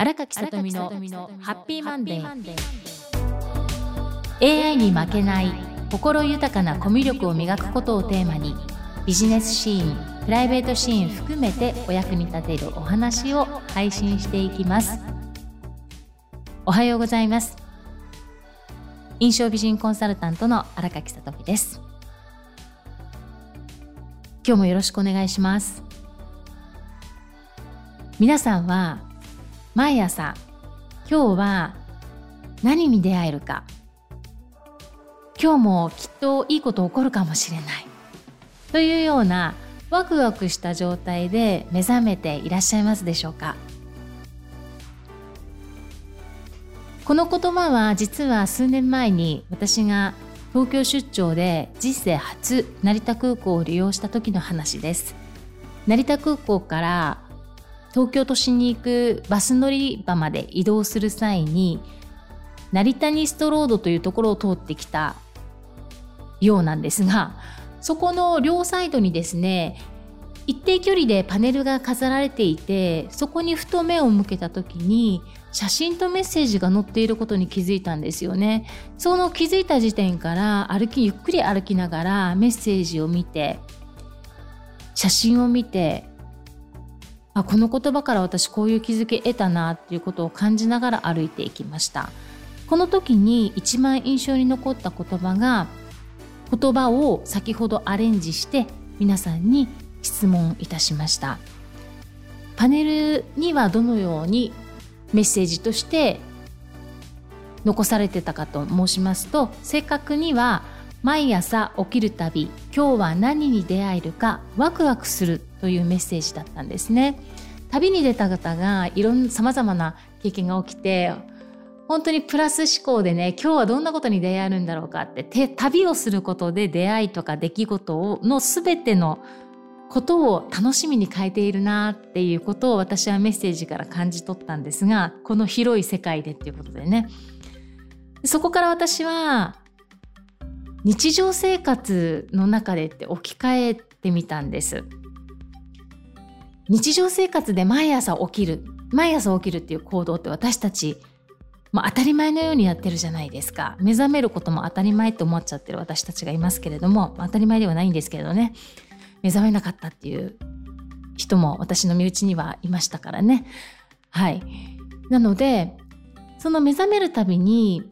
荒垣さとみのハッピーマンデー。AI に負けない心豊かなコミュ力を磨くことをテーマにビジネスシーンプライベートシーン含めてお役に立てるお話を配信していきます。おはようございます。印象美人コンサルタントの荒垣さとみです。今日もよろしくお願いします。皆さんは毎朝今日は何に出会えるか。今日もきっといいこと起こるかもしれない。というようなワクワクした状態で目覚めていらっしゃいますでしょうか。この言葉は実は数年前に私が東京出張で人生初成田空港を利用した時の話です。成田空港から東京都心に行くバス乗り場まで移動する際に成田ニストロードというところを通ってきたようなんですがそこの両サイドにですね一定距離でパネルが飾られていてそこにふと目を向けた時に写真とメッセージが載っていることに気づいたんですよね。その気づいた時点から歩きゆっくり歩きながらメッセージを見て写真を見てあこの言葉から私こういう気づき得たなっていうことを感じながら歩いていきました。この時に一番印象に残った言葉が言葉を先ほどアレンジして皆さんに質問いたしました。パネルにはどのようにメッセージとして残されてたかと申しますと正確には毎朝起きるたび今日は何に出会えるかワクワクするというメッセージだったんですね。旅に出た方がいろんな様々な経験が起きて本当にプラス思考でね今日はどんなことに出会えるんだろうかって旅をすることで出会いとか出来事をの全てのことを楽しみに変えているなっていうことを私はメッセージから感じ取ったんですがこの広い世界でっていうことでね。そこから私は日常生活の中でって置き換えてみたんです日常生活で毎朝起きる毎朝起きるっていう行動って私たちまあ、当たり前のようにやってるじゃないですか目覚めることも当たり前って思っちゃってる私たちがいますけれども当たり前ではないんですけれどね目覚めなかったっていう人も私の身内にはいましたからね。はい。なので、その目覚めるたびに、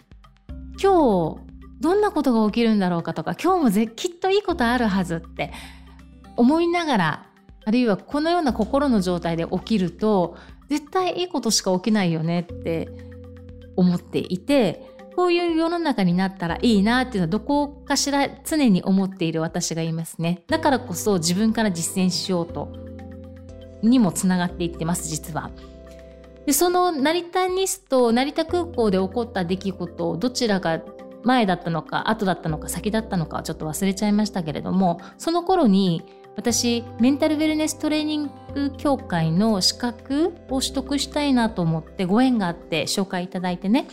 今日どんなことが起きるんだろうかとか、今日もぜきっといいことあるはずって思いながら、あるいはこのような心の状態で起きると、絶対いいことしか起きないよねって思っていて、こういう世の中になったらいいなっていうのはどこかしら常に思っている私がいますね。だからこそ自分から実践しようとにもつながっていってます実は。でその成田ニスト成田空港で起こった出来事どちらが前だったのか後だったのか先だったのかちょっと忘れちゃいましたけれどもその頃に私メンタルウェルネストレーニング協会の資格を取得したいなと思ってご縁があって紹介いただいてね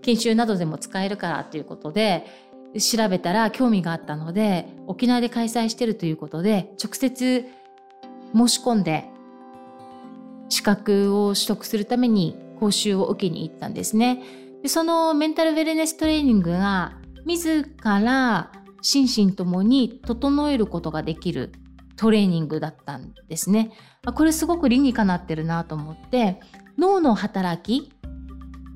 研修などでも使えるからということで調べたら興味があったので沖縄で開催してるということで直接申し込んで資格を取得するために講習を受けに行ったんですね。でそのメンタルウェルネストレーニングが自ら心身ともに整えることができるトレーニングだったんですね。これすごく理にかなってるなと思って脳の働き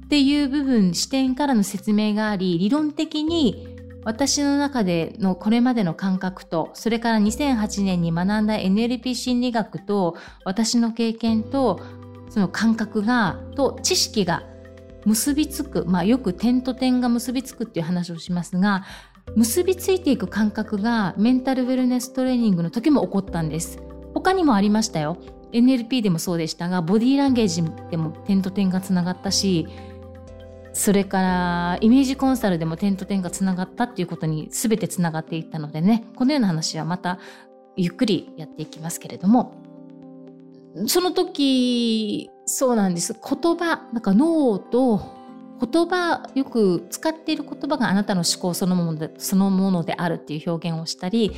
っていう部分視点からの説明があり理論的に私の中でのこれまでの感覚とそれから2008年に学んだ NLP 心理学と私の経験とその感覚がと知識が結びつく、まあ、よく点と点が結びつくっていう話をしますが結びついていく感覚がメンタルウェルネストレーニングの時も起こったんです。他にもありましたよ。NLP でもそうでしたがボディーランゲージでも点と点がつながったしそれからイメージコンサルでも点と点がつながったっていうことに全てつながっていったのでね。このような話はまたゆっくりやっていきますけれども。その時そうなんです。言葉なんか脳と言葉よく使っている言葉があなたの思考そのものでそのものであるっていう表現をしたり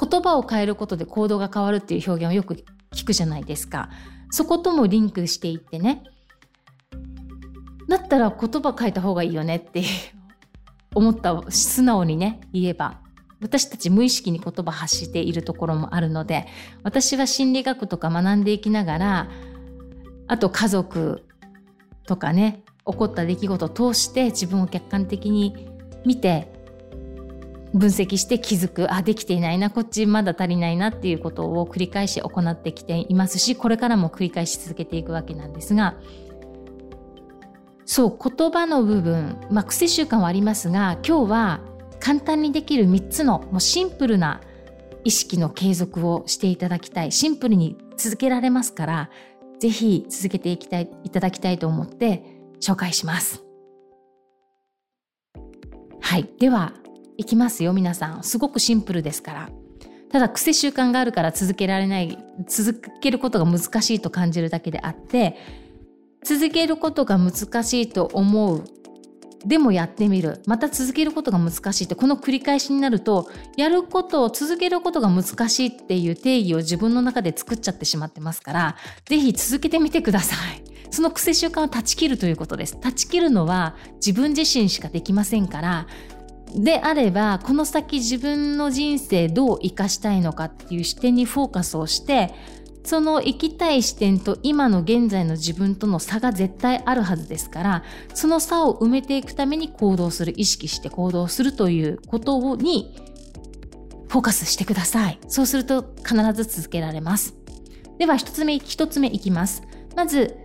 言葉を変えることで行動が変わるっていう表現をよく聞くじゃないですか。そこともリンクしていってね。だったら言葉変えた方がいいよねって思った素直にね言えば。私たち無意識に言葉発しているところもあるので私は心理学とか学んでいきながらあと家族とかね起こった出来事を通して自分を客観的に見て分析して気づくあできていないなこっちまだ足りないなっていうことを繰り返し行ってきていますしこれからも繰り返し続けていくわけなんですがそう言葉の部分、まあ、癖習慣はありますが今日は簡単にできる3つのもうシンプルな意識の継続をしていただきたいシンプルに続けられますからぜひ続けていきたいいただきたいと思って紹介します。はい。では、いきますよ、皆さん。すごくシンプルですから。ただ、癖習慣があるから続けられない、続けることが難しいと感じるだけであって、続けることが難しいと思う。でもやってみる。また続けることが難しいって、この繰り返しになると、やることを続けることが難しいっていう定義を自分の中で作っちゃってしまってますから、ぜひ続けてみてください。その癖習慣を断ち切るということです。断ち切るのは自分自身しかできませんから、であればこの先自分の人生どう生かしたいのかっていう視点にフォーカスをしてその生きたい視点と今の現在の自分との差が絶対あるはずですからその差を埋めていくために行動する意識して行動するということにフォーカスしてください。そうすると必ず続けられます。では一つ目一つ目いきます。まず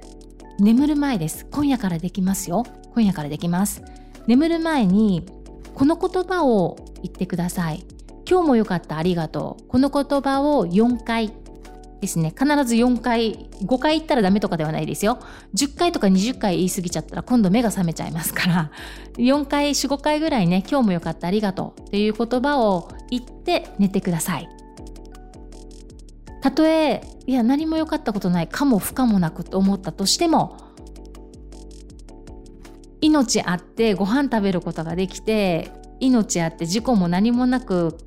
眠る前です。今夜からできますよ。今夜からできます。眠る前にこの言葉を言ってください。今日もよかった。ありがとう。この言葉を4回ですね。必ず4回5回言ったらダメとかではないですよ。10回とか20回言い過ぎちゃったら今度目が覚めちゃいますから。4回45回ぐらいね今日もよかったありがとうっていう言葉を言って寝てください。たとえいや何も良かったことないかも不可もなくと思ったとしても命あってご飯食べることができて命あって事故も何もなく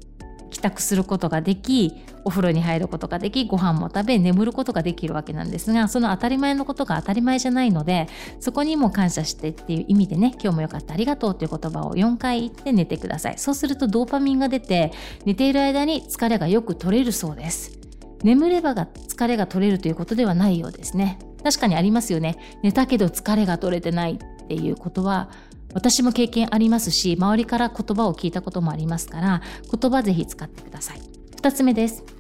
帰宅することができお風呂に入ることができご飯も食べ眠ることができるわけなんですがその当たり前のことが当たり前じゃないのでそこにも感謝してっていう意味でね今日もよかったありがとうという言葉を4回言って寝てください。そうするとドーパミンが出て寝ている間に疲れがよく取れるそうです。眠ればが疲れが取れるということではないようですね。確かにありますよね。寝たけど疲れが取れてないっていうことは私も経験ありますし周りから言葉を聞いたこともありますから言葉ぜひ使ってください。2つ目です。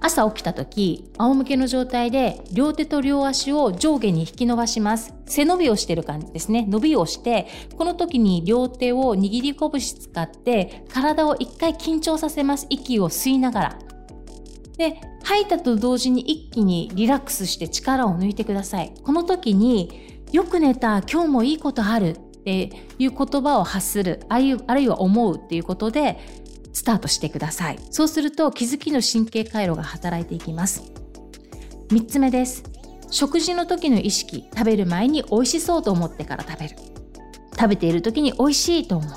朝起きた時仰向けの状態で両手と両足を上下に引き伸ばします。背伸びをしてる感じですね。伸びをしてこの時に両手を握り拳使って体を一回緊張させます。息を吸いながら。で吐いたと同時に一気にリラックスして力を抜いてください。この時によく寝た今日もいいことあるっていう言葉を発する。あるいは思うっていうことでスタートしてください。そうすると気づきの神経回路が働いていきます。3つ目です。食事の時の意識食べる前に美味しそうと思ってから食べる。食べている時に美味しいと思う。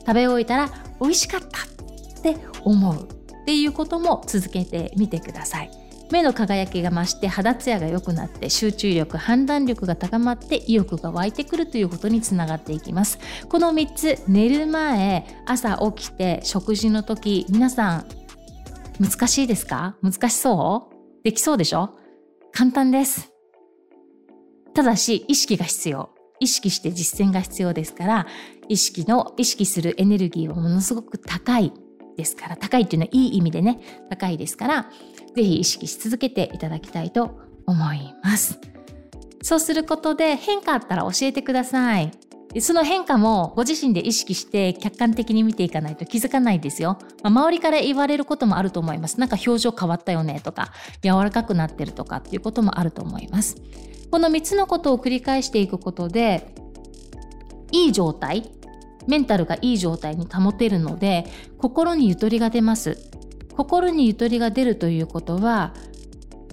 食べ終えたら美味しかったって思う。っていうことも続けてみてください。目の輝きが増して肌ツヤが良くなって集中力判断力が高まって意欲が湧いてくるということにつながっていきます。この3つ寝る前朝起きて食事の時皆さん難しいですか？難しそう？できそうでしょ？簡単です。ただし意識が必要。意識して実践が必要ですから意識の意識するエネルギーはものすごく高いですから高いっていうのはいい意味でね高いですからぜひ意識し続けていただきたいと思いますそうすることで変化あったら教えてくださいその変化もご自身で意識して客観的に見ていかないと気づかないですよ。まあ、周りから言われることもあると思います。なんか表情変わったよねとか、柔らかくなってるとかっていうこともあると思います。この3つのことを繰り返していくことで、いい状態、メンタルがいい状態に保てるので心にゆとりが出ます心にゆとりが出るということは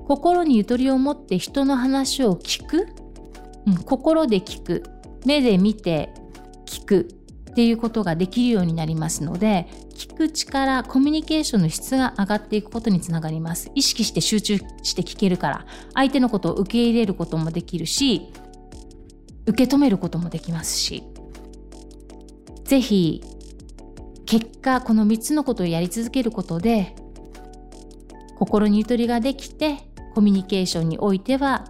心にゆとりを持って人の話を聞く、うん、心で聞く。目で見て聞く。っていうことができるようになりますので聞く力コミュニケーションの質が上がっていくことにつながります。意識して集中して聞けるから。相手のことを受け入れることもできるし受け止めることもできますし。是非結果この3つのことをやり続けることで心にゆとりができてコミュニケーションにおいては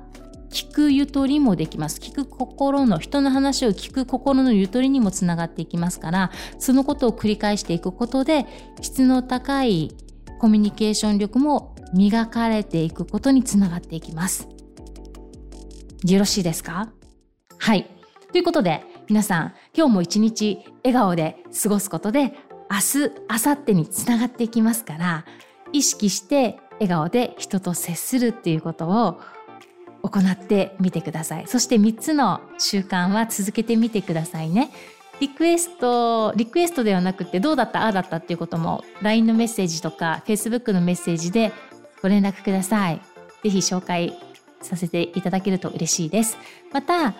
聞くゆとりもできます。聞く心の人の話を聞く心のゆとりにもつながっていきますからそのことを繰り返していくことで質の高いコミュニケーション力も磨かれていくことにつながっていきます。よろしいですか？はい。ということで皆さん今日も一日笑顔で過ごすことで明日明後日につながっていきますから意識して笑顔で人と接するっていうことを行ってみてください。そして3つの習慣は続けてみてくださいね。リクエストリクエストではなくてどうだった？ああだったっていうことも LINE のメッセージとか Facebook のメッセージでご連絡ください。ぜひ紹介させていただけると嬉しいです。また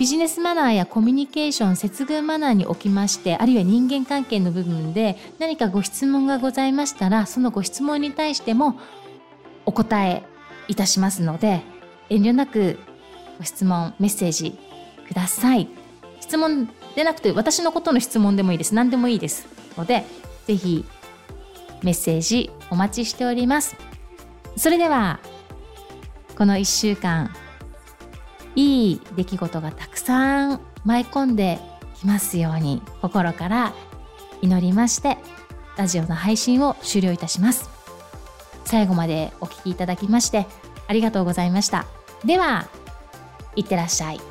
ビジネスマナーやコミュニケーション接遇マナーにおきましてあるいは人間関係の部分で何かご質問がございましたらそのご質問に対してもお答えいたしますので遠慮なくご質問メッセージください。質問でなくて私のことの質問でもいいです。何でもいいですのでぜひメッセージお待ちしております。それではこの1週間いい出来事がたくさん舞い込んできますように心から祈りましてラジオの配信を終了いたします。最後までお聴きいただきましてありがとうございました。ではいってらっしゃい。